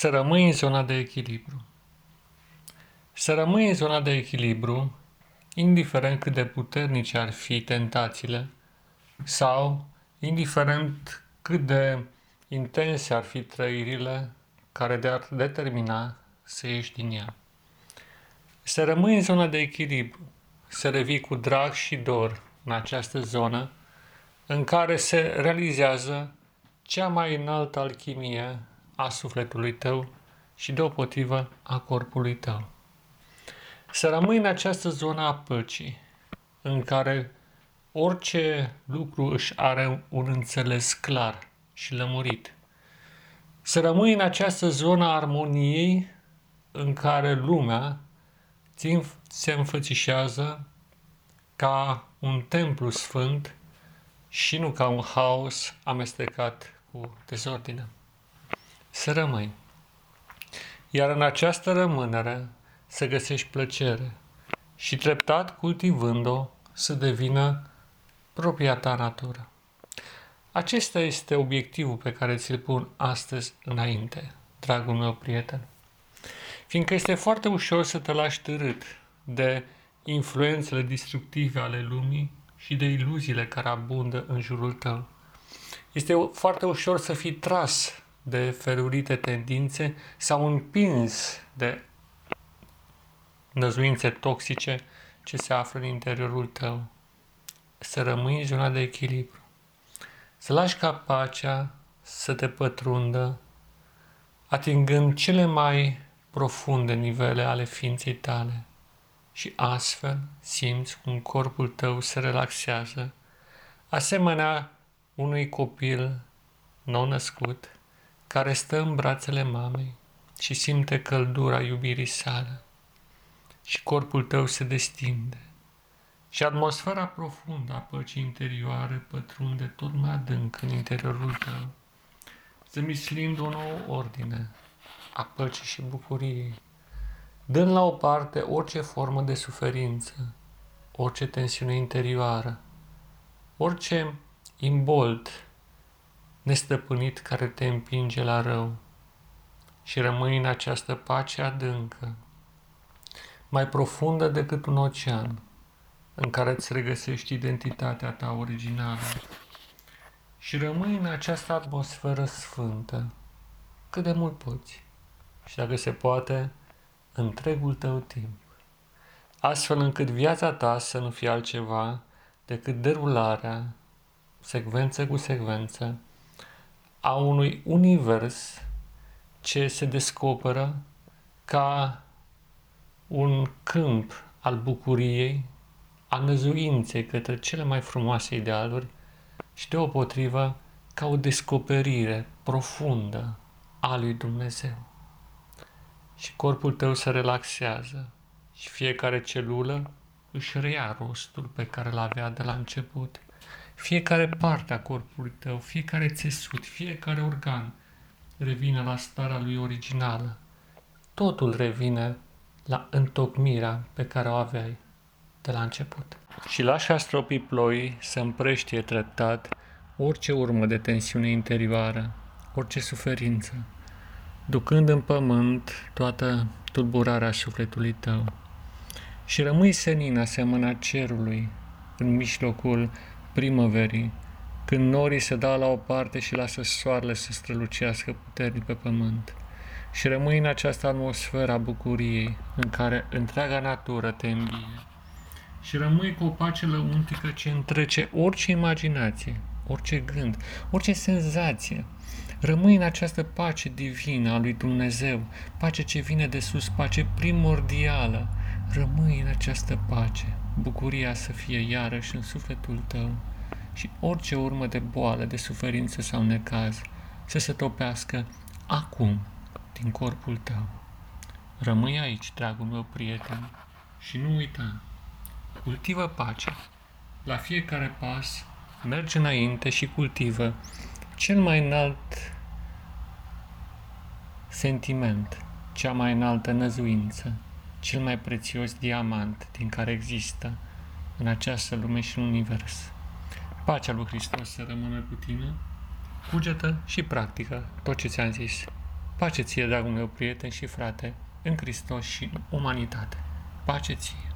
Să rămâi în zona de echilibru. Să rămâi în zona de echilibru, indiferent cât de puternice ar fi tentațiile sau indiferent cât de intense ar fi trăirile care de-ar determina să ieși din ea. Să rămâi în zona de echilibru, să revii cu drag și dor în această zonă în care se realizează cea mai înaltă alchimie a sufletului tău și deopotrivă a corpului tău. Să rămâi în această zonă a păcii, în care orice lucru își are un înțeles clar și lămurit. Să rămâi în această zonă a armoniei în care lumea se înfățișează ca un templu sfânt și nu ca un haos amestecat cu dezordine. Să rămâi. Iar în această rămânere să găsești plăcere și treptat cultivând-o să devină propria ta natură. Acesta este obiectivul pe care ți-l pun astăzi înainte, dragul meu prieten. Fiindcă este foarte ușor să te lași târât de influențele destructive ale lumii și de iluziile care abundă în jurul tău. Este foarte ușor să fii tras de ferurite tendințe sau împins de năzuințe toxice ce se află în interiorul tău. Să rămâi în zona de echilibru. Să lași ca pacea să te pătrundă, atingând cele mai profunde nivele ale ființei tale și astfel simți cum corpul tău se relaxează, asemenea unui copil nou născut care stă în brațele mamei și simte căldura iubirii sale. Și corpul tău se destinde. Și atmosfera profundă a păcii interioare pătrunde tot mai adânc în interiorul tău, zămislind o nouă ordine a păcii și bucuriei, dând la o parte orice formă de suferință, orice tensiune interioară, orice imbolt nestăpânit care te împinge la rău și rămâi în această pace adâncă, mai profundă decât un ocean, în care îți regăsești identitatea ta originală. Și rămâi în această atmosferă sfântă. Cât de mult poți? Și dacă se poate, întregul tău timp, astfel încât viața ta să nu fie altceva decât derularea, secvență cu secvență, a unui univers ce se descoperă ca un câmp al bucuriei, a năzuinței către cele mai frumoase idealuri și deopotrivă ca o descoperire profundă a lui Dumnezeu. Și corpul tău se relaxează și fiecare celulă își reia rostul pe care l-avea de la început. Fiecare parte a corpului tău, fiecare țesut, fiecare organ revine la starea lui originală. Totul revine la întocmirea pe care o aveai de la început. Și lași șastropii ploi să împrăștie treptat orice urmă de tensiune interioară, orice suferință, ducând în pământ toată tulburarea sufletului tău. Și rămâi senin asemenea cerului în mijlocul primăverii, când norii se dau la o parte și lasă soarele să strălucească puternic pe pământ. Și rămâi în această atmosferă a bucuriei, în care întreaga natură te îmbie. Și rămâi cu o pace lăuntică ce întrece orice imaginație, orice gând, orice senzație. Rămâi în această pace divină a lui Dumnezeu, pace ce vine de sus, pace primordială. Rămâi în această pace, bucuria să fie iarăși în sufletul tău și orice urmă de boală, de suferință sau necaz să se topească acum din corpul tău. Rămâi aici, dragul meu prieten, și nu uita, cultivă pacea. La fiecare pas, merge înainte și cultivă cel mai înalt sentiment, cea mai înaltă năzuință, cel mai prețios diamant din care există în această lume și în univers. Pacea lui Hristos să rămână cu tine, cugetă și practică tot ce ți-am zis. Pace ție, dragul meu prieten și frate, în Hristos și în umanitate. Pace ție!